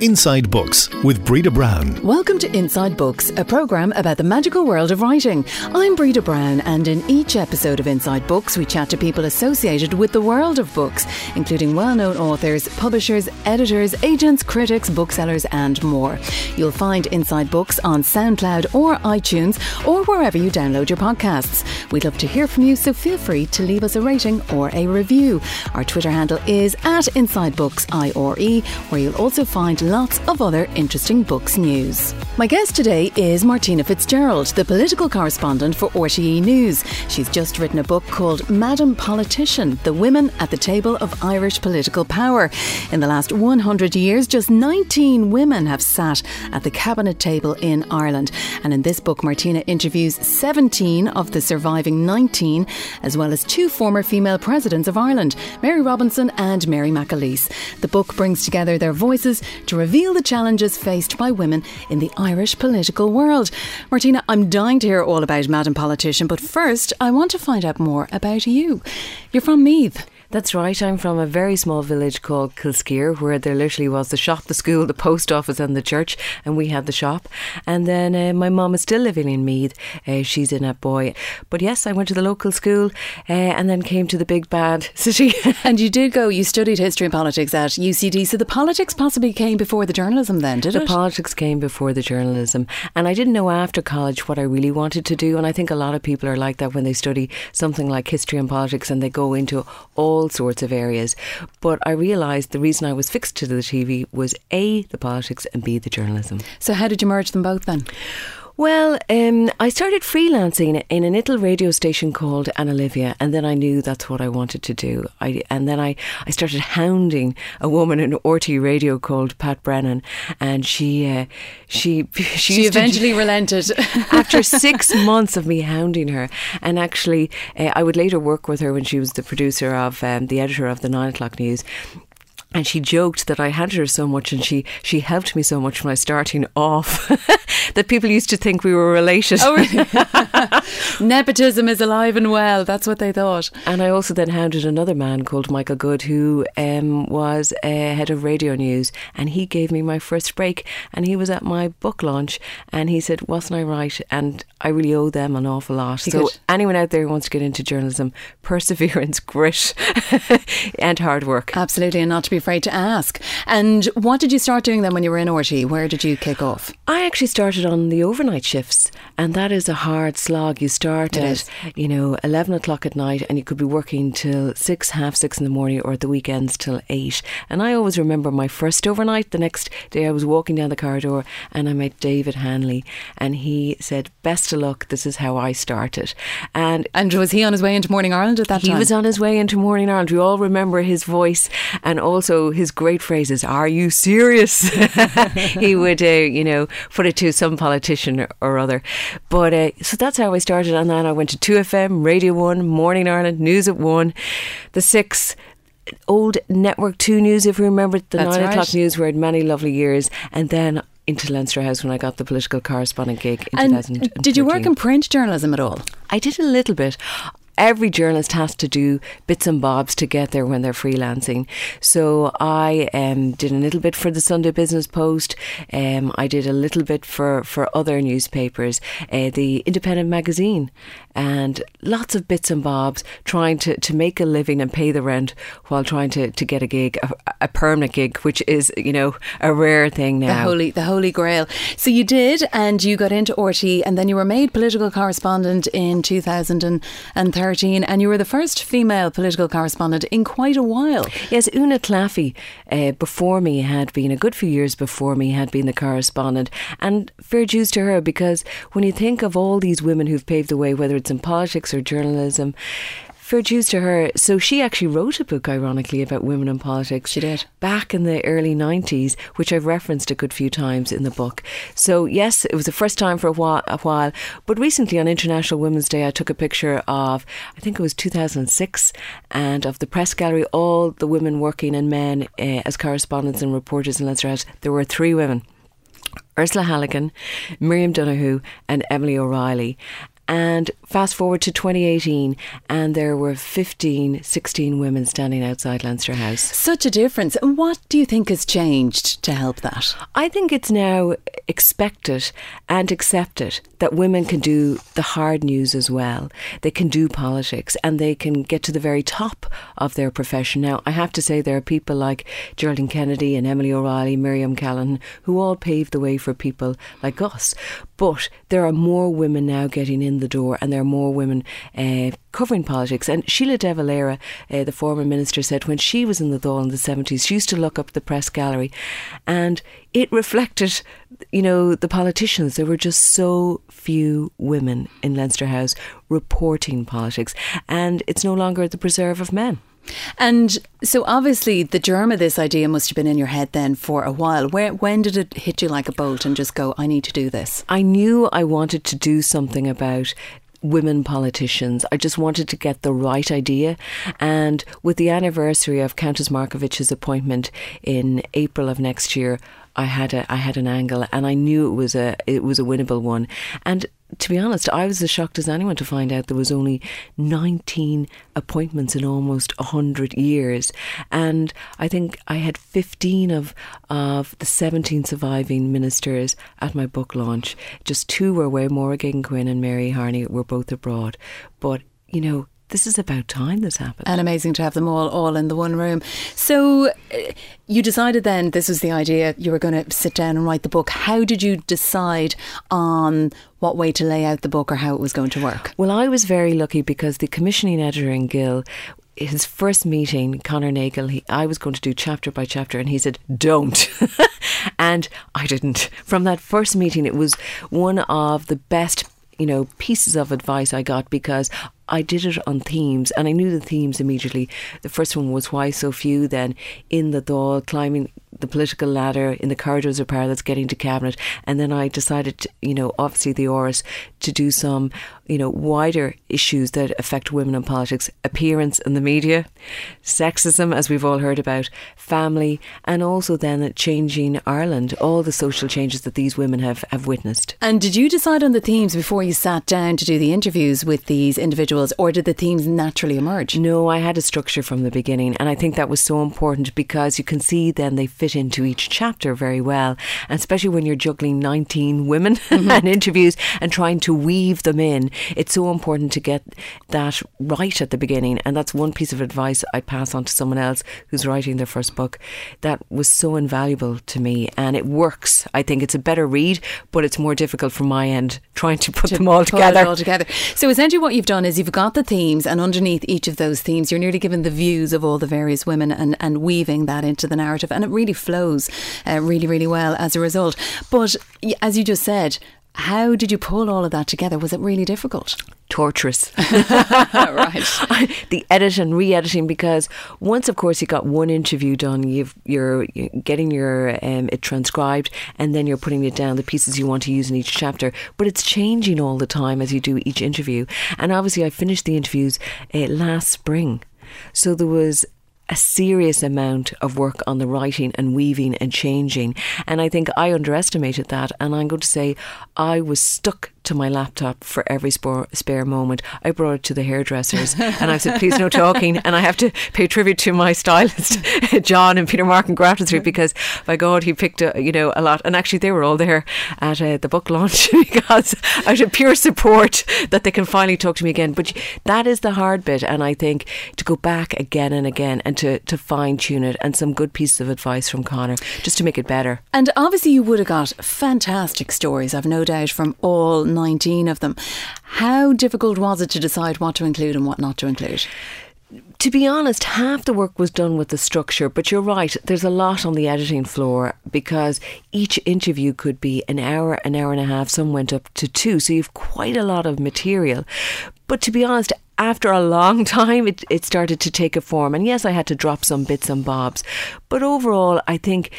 Inside Books with Breda Brown. Welcome to Inside Books, a programme about the magical world of writing. I'm Breda Brown, and in each episode of Inside Books, we chat to people associated with the world of books, including well known authors, publishers, editors, agents, critics, booksellers, and more. You'll find Inside Books on SoundCloud or iTunes or wherever you download your podcasts. We'd love to hear from you, so feel free to leave us a rating or a review. Our Twitter handle is at Inside Books IRE, where you'll also find lots of other interesting books news. My guest today is Martina Fitzgerald, the political correspondent for RTE News. She's just written a book called Madam Politician The Women at the Table of Irish Political Power. In the last 100 years, just 19 women have sat at the cabinet table in Ireland. And in this book, Martina interviews 17 of the surviving 19, as well as two former female presidents of Ireland, Mary Robinson and Mary McAleese. The book brings together their voices to reveal the challenges faced by women in the Irish political world. Martina, I'm dying to hear all about Madam Politician, but first, I want to find out more about you. You're from Meath. That's right. I'm from a very small village called Kilskeer, where there literally was the shop, the school, the post office, and the church, and we had the shop. And then uh, my mum is still living in Meath. Uh, she's in Athboy. But yes, I went to the local school uh, and then came to the big bad city. and you did go, you studied history and politics at UCD. So the politics possibly came before the journalism then, did the it? The politics came before the journalism. And I didn't know after college what I really wanted to do. And I think a lot of people are like that when they study something like history and politics and they go into all sorts of areas. But I realised the reason I was fixed to the TV was A, the politics, and B, the journalism. So, how did you merge them both then? Well, um, I started freelancing in a little radio station called Anna Livia, and then I knew that's what I wanted to do. I, and then I, I started hounding a woman in RTE Radio called Pat Brennan, and she uh, she she, she eventually relented after six months of me hounding her. And actually, uh, I would later work with her when she was the producer of um, the editor of the Nine O'clock News and she joked that I had her so much and she she helped me so much when I was starting off that people used to think we were related. Oh, really? Nepotism is alive and well. That's what they thought. And I also then hounded another man called Michael Good, who um, was uh, head of radio news, and he gave me my first break. And he was at my book launch, and he said, "Wasn't I right?" And I really owe them an awful lot. so anyone out there who wants to get into journalism, perseverance, grit, and hard work. Absolutely, and not to be afraid to ask. And what did you start doing then when you were in RTE? Where did you kick off? I actually started on the overnight shifts, and that is a hard slog. You start at you know eleven o'clock at night, and you could be working till six, half six in the morning, or at the weekends till eight. And I always remember my first overnight. The next day, I was walking down the corridor, and I met David Hanly, and he said, "Best of luck. This is how I started." And and was he on his way into Morning Ireland at that he time? He was on his way into Morning Ireland. We all remember his voice, and also his great phrases. Are you serious? he would, uh, you know, put it to some politician or, or other. But uh, so that's how I started, and then I went to Two FM, Radio One, Morning Ireland, News at One, the Six old Network 2 News, if you remember, the That's 9 right. o'clock news, where I had many lovely years. And then into Leinster House when I got the political correspondent gig in and 2013. did you work in print journalism at all? I did a little bit. Every journalist has to do bits and bobs to get there when they're freelancing. So I um, did a little bit for the Sunday Business Post. Um, I did a little bit for, for other newspapers, uh, the Independent Magazine, and lots of bits and bobs trying to, to make a living and pay the rent while trying to, to get a gig, a, a permanent gig, which is, you know, a rare thing now. The holy, the holy grail. So you did, and you got into RTE, and then you were made political correspondent in 2013, and you were the first female political correspondent in quite a while. Yes, Una Claffey uh, before me had been, a good few years before me, had been the correspondent. And fair dues to her because when you think of all these women who've paved the way, whether it's in politics or journalism, fair dues to her. So she actually wrote a book, ironically, about women in politics. She did. Back in the early 90s, which I've referenced a good few times in the book. So, yes, it was the first time for a while, a while. But recently on International Women's Day, I took a picture of, I think it was 2006, and of the press gallery, all the women working and men uh, as correspondents and reporters in Leinster House. There were three women. Ursula Halligan, Miriam Donohoe, and Emily O'Reilly. And fast forward to 2018, and there were 15, 16 women standing outside Leinster House. Such a difference. And what do you think has changed to help that? I think it's now expected and accepted that women can do the hard news as well. They can do politics and they can get to the very top of their profession. Now, I have to say, there are people like Geraldine Kennedy and Emily O'Reilly, Miriam Callan, who all paved the way for people like us. But there are more women now getting in the door and there are more women uh, covering politics. And Síle de Valera, uh, the former minister, said when she was in the Dáil in the 70s, she used to look up the press gallery and it reflected, you know, the politicians. There were just so few women in Leinster House reporting politics. And it's no longer the preserve of men. And so, obviously, the germ of this idea must have been in your head then for a while. Where, when did it hit you like a bolt and just go, I need to do this? I knew I wanted to do something about women politicians. I just wanted to get the right idea. And with the anniversary of Countess Markievicz's appointment in April of next year, I had a I had an angle and I knew it was a it was a winnable one. And to be honest, I was as shocked as anyone to find out there was only 19 appointments in almost 100 years. And I think I had 15 of, of the 17 surviving ministers at my book launch. Just two were away, Máire Geoghegan Quinn and Mary Harney were both abroad. But, you know, this is about time this happened. And amazing to have them all all in the one room. So uh, you decided then this was the idea you were going to sit down and write the book. How did you decide on what way to lay out the book or how it was going to work? Well, I was very lucky because the commissioning editor in Gill his first meeting, Conor Nagle, he, I was going to do chapter by chapter, and he said, Don't. and I didn't. From that first meeting, it was one of the best you know, pieces of advice I got because I did it on themes and I knew the themes immediately. The first one was why so few, then in the Dáil, climbing the political ladder in the corridors of power that's getting to cabinet. And then I decided, to, you know, obviously the Áras to do some, you know, wider issues that affect women in politics, appearance in the media, sexism, as we've all heard about, family, and also then changing Ireland, all the social changes that these women have, have witnessed. And did you decide on the themes before you sat down to do the interviews with these individuals, or did the themes naturally emerge? No, I had a structure from the beginning, and I think that was so important because you can see then they fit into each chapter very well, and especially when you're juggling 19 women mm-hmm. and interviews and trying to weave them in. It's so important to get that right at the beginning, and that's one piece of advice I pass on to someone else who's writing their first book. That was so invaluable to me, and it works. I think it's a better read, but it's more difficult from my end trying to put to them all together. all together. So essentially, what you've done is you've got the themes, and underneath each of those themes, you're nearly given the views of all the various women and, and weaving that into the narrative, and it really flows uh, really, really well as a result. But as you just said, how did you pull all of that together? Was it really difficult? Torturous. right. the edit and re editing, because once, of course, you got one interview done, you've, you're, getting your um, it transcribed and then you're putting it down, the pieces you want to use in each chapter. But it's changing all the time as you do each interview. And obviously, I finished the interviews uh, last spring. So there was a serious amount of work on the writing and weaving and changing. And I think I underestimated that. And I'm going to say I was stuck to my laptop for every spare moment. I brought it to the hairdressers and I said, please no talking. And I have to pay tribute to my stylist, John and Peter Mark and Grafton Street, because by God, he picked, a, you know, a lot. And actually, they were all there at uh, the book launch because out of pure support that they can finally talk to me again. But that is the hard bit. And I think to go back again and again and to, to fine tune it and some good pieces of advice from Conor just to make it better. And obviously, you would have got fantastic stories, I've no doubt, from all 19 of them. How difficult was it to decide what to include and what not to include? To be honest, half the work was done with the structure, but you're right, there's a lot on the editing floor because each interview could be an hour, an hour and a half, some went up to two, so you've quite a lot of material. But to be honest, after a long time, it, it started to take a form. And yes, I had to drop some bits and bobs. But overall, I think,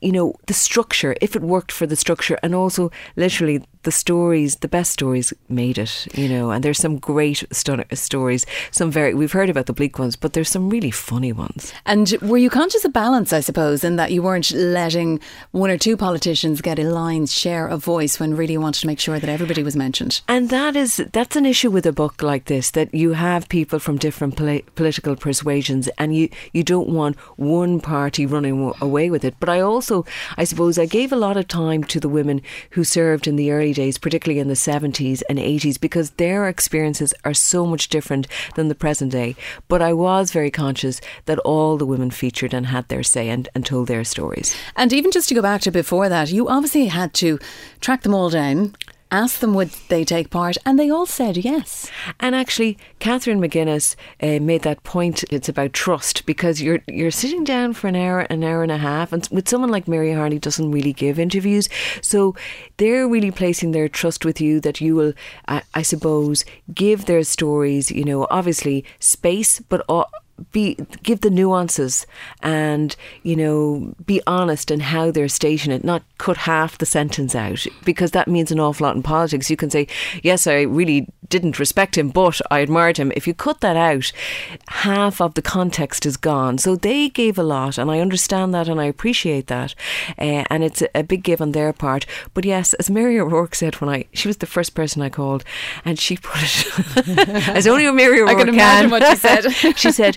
you know, the structure, if it worked for the structure, and also literally the stories, the best stories made it, you know, and there's some great stunner stories. Some very, we've heard about the bleak ones, but there's some really funny ones. And were you conscious of balance, I suppose, in that you weren't letting one or two politicians get a lion's share of voice when really you wanted to make sure that everybody was mentioned? And that is, that's an issue with a book like this, that you have people from different political persuasions and you, you don't want one party running away with it. But I also, I suppose, I gave a lot of time to the women who served in the early days, particularly in the 70s and 80s, because their experiences are so much different than the present day. But I was very conscious that all the women featured and had their say and, and told their stories. And even just to go back to before that, you obviously had to track them all down asked them would they take part, and they all said yes. And actually, Catherine McGuinness uh, made that point. It's about trust because you're you're sitting down for an hour, an hour and a half, and with someone like Mary Harney doesn't really give interviews, so they're really placing their trust with you that you will, I, I suppose, give their stories. You know, obviously space, but. All, be give the nuances and you know be honest in how they're stating it not cut half the sentence out because that means an awful lot in politics. You can say yes i really didn't respect him but i admired him. If you cut that out half of the context is gone. So they gave a lot and i understand that and i appreciate that uh, and it's a, a big give on their part. But yes as mary o'rourke said when i she was the first person i called and she put it as only mary o'rourke I can imagine can. what she said. She said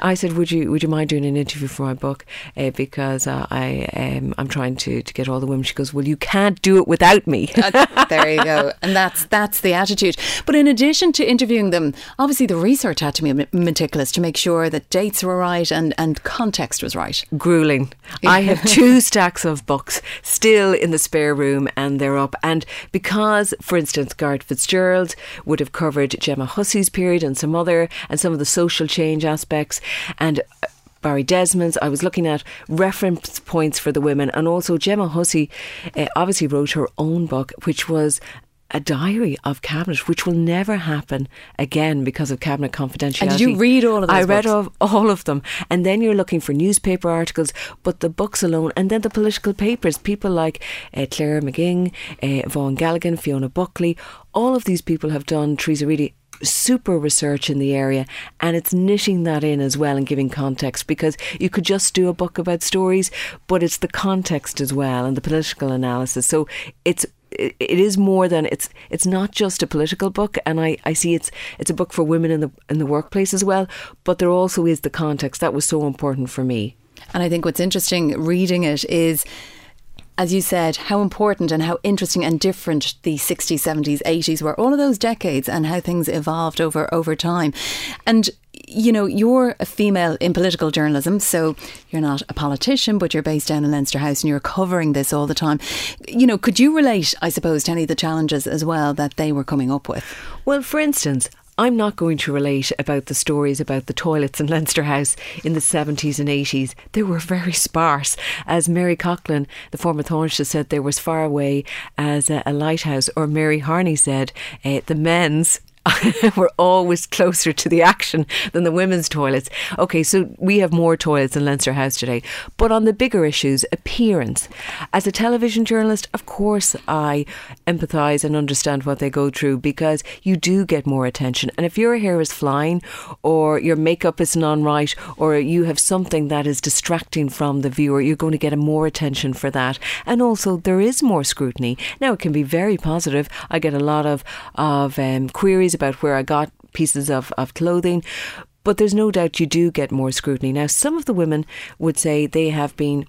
I said, "Would you would you mind doing an interview for my book? Uh, because uh, I um, I'm trying to, to get all the women." She goes, "Well, you can't do it without me." uh, there you go, and that's that's the attitude. But in addition to interviewing them, obviously the research had to be meticulous to make sure that dates were right and and context was right. Grueling. I have two stacks of books still in the spare room, and they're up. And because, for instance, Garret FitzGerald would have covered Gemma Hussey's period and some other and some of the social change aspects and uh, Barry Desmond's. I was looking at reference points for the women, and also Gemma Hussey uh, obviously wrote her own book, which was a diary of cabinet, which will never happen again because of cabinet confidentiality. And did you read all of? I read of all of them, and then you're looking for newspaper articles, but the books alone, and then the political papers. People like uh, Claire McGing, uh, Yvonne Galligan, Fiona Buckley, all of these people have done Theresa Reidy super research in the area and it's knitting that in as well and giving context because you could just do a book about stories but it's the context as well and the political analysis. So it's it is more than it's it's not just a political book and I, I see it's it's a book for women in the in the workplace as well but there also is the context. That was so important for me. And I think what's interesting reading it is as you said, how important and how interesting and different the 60s, 70s, 80s were, all of those decades and how things evolved over over time. And you know, you're a female in political journalism, so you're not a politician, but you're based down in Leinster House and you're covering this all the time. You know, could you relate, I suppose, to any of the challenges as well that they were coming up with? Well, for instance, I'm not going to relate about the stories about the toilets in Leinster House in the 70s and 80s. They were very sparse. As Mary Coughlan, the former Taoiseach, said, they were as far away as a, a lighthouse. Or Mary Harney said, uh, the men's we're always closer to the action than the women's toilets. Okay, so we have more toilets in Leinster House today. But on the bigger issues, appearance. As a television journalist, of course, I empathise and understand what they go through because you do get more attention. And if your hair is flying, or your makeup isn't on right, or you have something that is distracting from the viewer, you're going to get more attention for that. And also, there is more scrutiny. Now, it can be very positive. I get a lot of, of um, queries about where I got pieces of, of clothing. But there's no doubt you do get more scrutiny. Now, some of the women would say they have been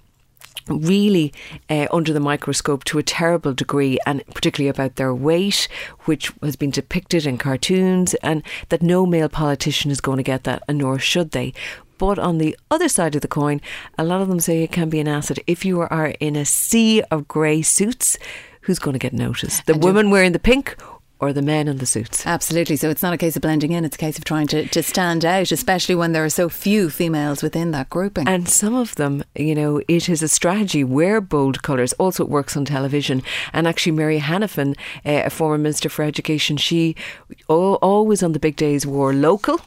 really uh, under the microscope to a terrible degree, and particularly about their weight, which has been depicted in cartoons, and that no male politician is going to get that, and nor should they. But on the other side of the coin, a lot of them say it can be an asset if you are in a sea of grey suits. Who's going to get noticed? The woman wearing the pink or the men in the suits. Absolutely. So it's not a case of blending in, it's a case of trying to, to stand out, especially when there are so few females within that grouping. And some of them, you know, it is a strategy. Wear bold colours. Also, it works on television. And actually, Mary Hanafin, uh, a former Minister for Education, she always on the big days wore local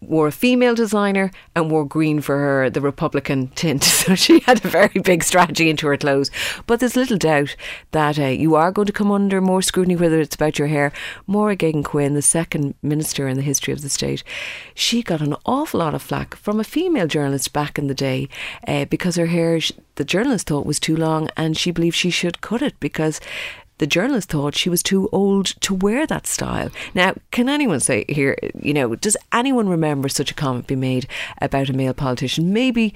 wore a female designer and wore green for her, the Republican tint. So she had a very big strategy into her clothes. But there's little doubt that uh, you are going to come under more scrutiny, whether it's about your hair. Máire Geoghegan Quinn, the second minister in the history of the state, she got an awful lot of flack from a female journalist back in the day uh, because her hair, the journalist thought was too long and she believed she should cut it because the journalist thought she was too old to wear that style. Now, can anyone say here, you know, does anyone remember such a comment being made about a male politician? Maybe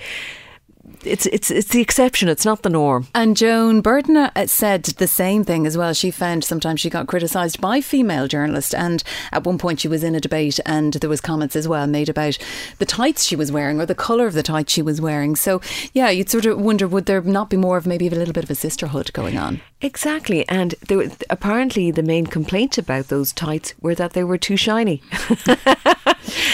it's it's it's the exception. It's not the norm. And Joan Burton uh, said the same thing as well. She found sometimes she got criticised by female journalists, and at one point she was in a debate, and there was comments as well made about the tights she was wearing or the colour of the tights she was wearing. So yeah, you'd sort of wonder would there not be more of maybe a little bit of a sisterhood going on? Exactly, and there, apparently the main complaint about those tights were that they were too shiny.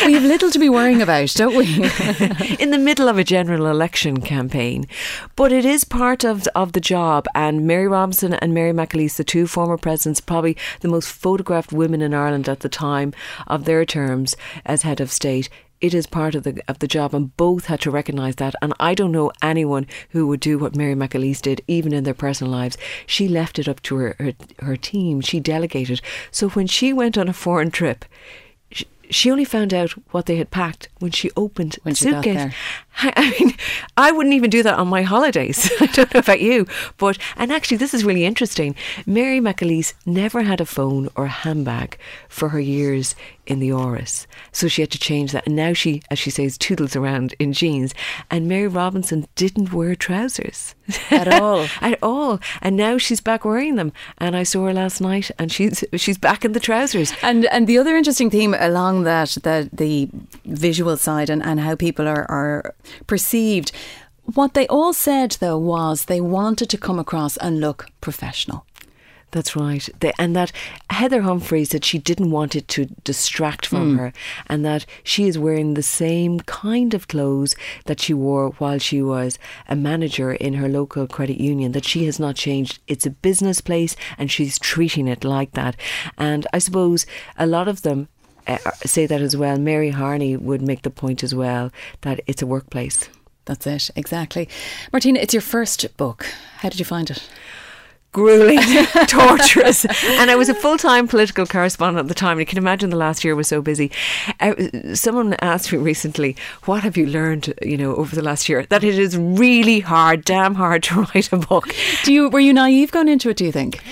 we have little to be worrying about, don't we? in the middle of a general election campaign. But it is part of, of the job. And Mary Robinson and Mary McAleese, the two former presidents, probably the most photographed women in Ireland at the time of their terms as head of state, it is part of the of the job, and both had to recognise that. And I don't know anyone who would do what Mary McAleese did, even in their personal lives. She left it up to her her, her team. She delegated. So when she went on a foreign trip, she only found out what they had packed when she opened when the suitcase. I mean, I wouldn't even do that on my holidays. I don't know about you, but and actually, this is really interesting. Mary McAleese never had a phone or a handbag for her years in the Áras, so she had to change that. And now she, as she says, toodles around in jeans. And Mary Robinson didn't wear trousers at all, at all. And now she's back wearing them. And I saw her last night, and she's she's back in the trousers. And and the other interesting theme along that, that the visual side and, and how people are are perceived. What they all said, though, was they wanted to come across and look professional. That's right. They, and that Heather Humphreys said she didn't want it to distract from mm. her, and that she is wearing the same kind of clothes that she wore while she was a manager in her local credit union, that she has not changed. It's a business place, and she's treating it like that. And I suppose a lot of them uh, say that as well. Mary Harney would make the point as well that it's a workplace. That's it, exactly. Martina, it's your first book. How did you find it? Grueling, torturous. And I was a full time political correspondent at the time. And you can imagine the last year was so busy. Uh, someone asked me recently, What have you learned, you know, over the last year? That it is really hard, damn hard to write a book. Do you were you naive going into it, do you think?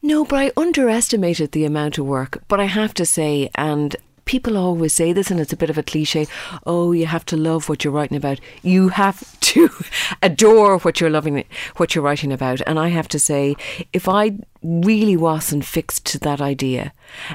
No, but I underestimated the amount of work. But I have to say, and people always say this, and it's a bit of a cliche. Oh, you have to love what you're writing about. You have to adore what you're loving, what you're writing about. And I have to say, if I really wasn't fixed to that idea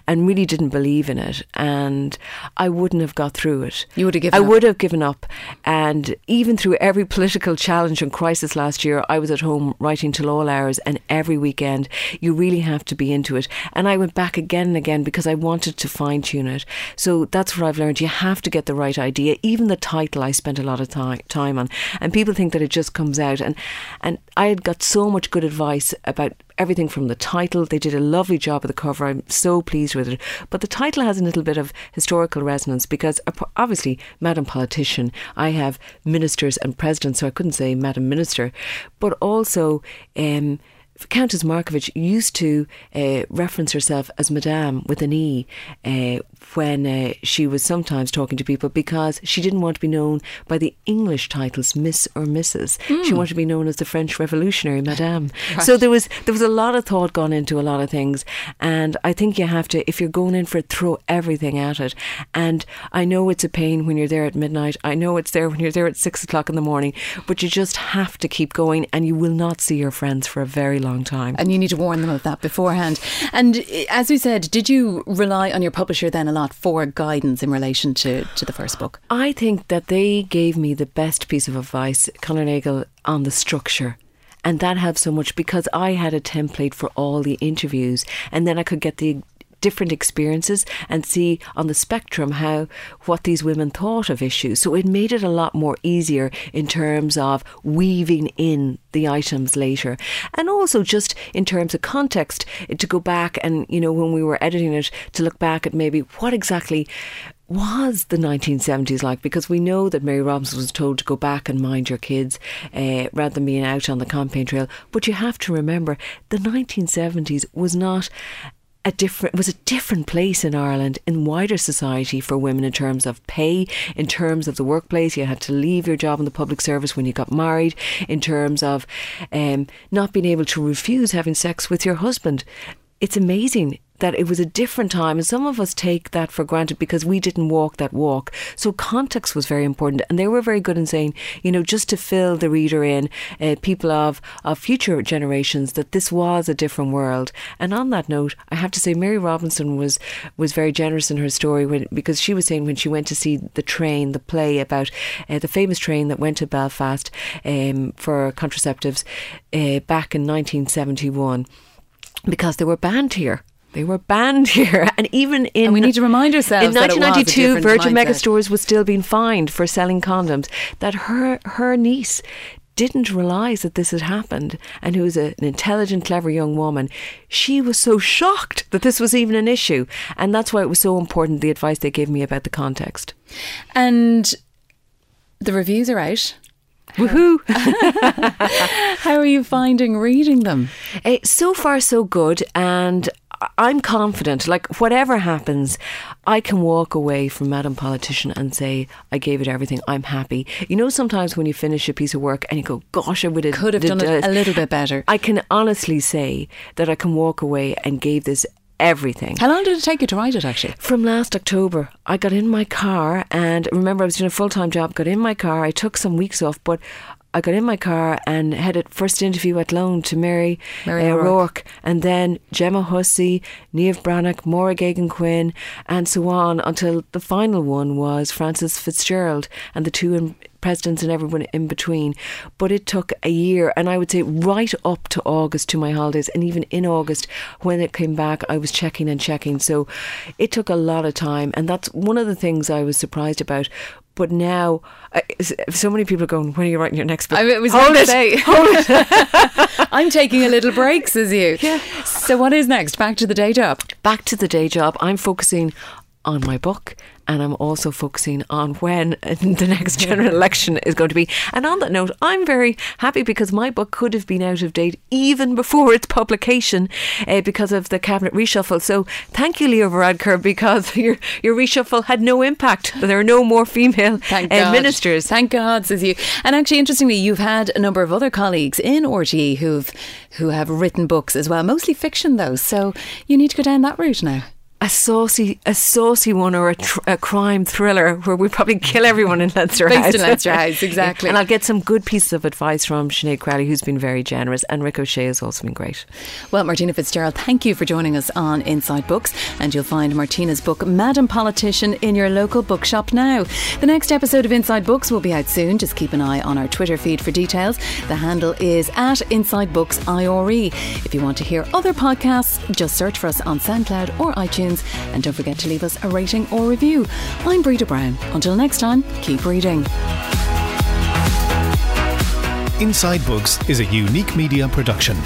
and really didn't believe in it and I wouldn't have got through it. You would have given I up. would have given up and even through every political challenge and crisis last year I was at home writing till all hours and every weekend you really have to be into it and I went back again and again because I wanted to fine tune it. So that's what I've learned. You have to get the right idea. Even the title I spent a lot of time time on and people think that it just comes out and and I had got so much good advice about everything from the title. They did a lovely job of the cover. I'm so pleased with it. But the title has a little bit of historical resonance because obviously, Madam Politician, I have ministers and presidents, so I couldn't say Madam Minister, but also. Um, Countess Markievicz used to uh, reference herself as Madame with an E uh, when uh, she was sometimes talking to people because she didn't want to be known by the English titles Miss or Mrs. Mm. She wanted to be known as the French Revolutionary Madame. Right. So there was there was a lot of thought gone into a lot of things, and I think you have to if you're going in for it, throw everything at it. And I know it's a pain when you're there at midnight. I know it's there when you're there at six o'clock in the morning, but you just have to keep going, and you will not see your friends for a very long time. And you need to warn them of that beforehand. And eh, as we said, did you rely on your publisher then a lot for guidance in relation to, to the first book? I think that they gave me the best piece of advice, Conor Nagle, on the structure. And that helped so much because I had a template for all the interviews and then I could get the different experiences and see on the spectrum how what these women thought of issues. So it made it a lot more easier in terms of weaving in the items later. And also just in terms of context, to go back and, you know, when we were editing it, to look back at maybe what exactly was the 1970s like? Because we know that Mary Robinson was told to go back and mind your kids uh, rather than being out on the campaign trail. But you have to remember the 1970s was not a different was a different place in Ireland in wider society for women in terms of pay, in terms of the workplace. You had to leave your job in the public service when you got married, in terms of um, not being able to refuse having sex with your husband. It's amazing that it was a different time and some of us take that for granted because we didn't walk that walk. So context was very important and they were very good in saying you know just to fill the reader in uh, people of of future generations that this was a different world. And on that note I have to say Mary Robinson was was very generous in her story when because she was saying when she went to see the train the play about uh, the famous train that went to Belfast um, for contraceptives uh, back in 1971 because they were banned here they were banned here, and even in and we need to remind ourselves in 1992, Virgin Megastores was still being fined for selling condoms. That her her niece didn't realise that this had happened and who was a, an intelligent, clever young woman, she was so shocked that this was even an issue. And that's why it was so important the advice they gave me about the context. And the reviews are out. Woohoo! How are you finding reading them? Uh, so far, so good. And I'm confident, like whatever happens, I can walk away from Madam Politician and say, I gave it everything. I'm happy. You know, sometimes when you finish a piece of work and you go, gosh, I would have could have done it a little bit better. I can honestly say that I can walk away and gave this everything. How long did it take you to write it actually? From last October. I got in my car and remember I was doing a full time job, got in my car, I took some weeks off, but I got in my car and headed first interview at Loan to Mary, Mary uh, O'Rourke, and then Gemma Hussey, Niamh Bhreathnach, Máire Geoghegan Quinn, and so on until the final one was Frances Fitzgerald and the two in, presidents and everyone in between. But it took a year, and I would say right up to August to my holidays, and even in August when it came back, I was checking and checking. So it took a lot of time, and that's one of the things I was surprised about. But now, uh, so many people are going, when are you writing your next book? I was hold it, say, hold it. I'm taking a little break, says you. Yeah. So what is next? Back to the day job. Back to the day job. I'm focusing on my book and I'm also focusing on when the next general election is going to be. And on that note, I'm very happy because my book could have been out of date even before its publication uh, because of the cabinet reshuffle. So thank you, Leo Varadkar, because your your reshuffle had no impact. There are no more female uh, ministers. Thank God, says you. And actually, interestingly, you've had a number of other colleagues in RTE who've who have written books as well, mostly fiction though. So you need to go down that route now a saucy, a saucy one or a, tr- a, crime thriller where we probably kill everyone in Leinster Based House. in Leinster House, exactly. and I'll get some good pieces of advice from Sinead Crowley, who's been very generous, and Rick O'Shea has also been great. Well, Martina Fitzgerald, thank you for joining us on Inside Books, and you'll find Martina's book, Madam Politician, in your local bookshop now. The next episode of Inside Books will be out soon. Just keep an eye on our Twitter feed for details. The handle is at Inside Books IRE. If you want to hear other podcasts, just search for us on SoundCloud or iTunes, and don't forget forget to leave us a rating or review. I'm Breda Brown. Until next time, keep reading. Inside Books is a unique media production.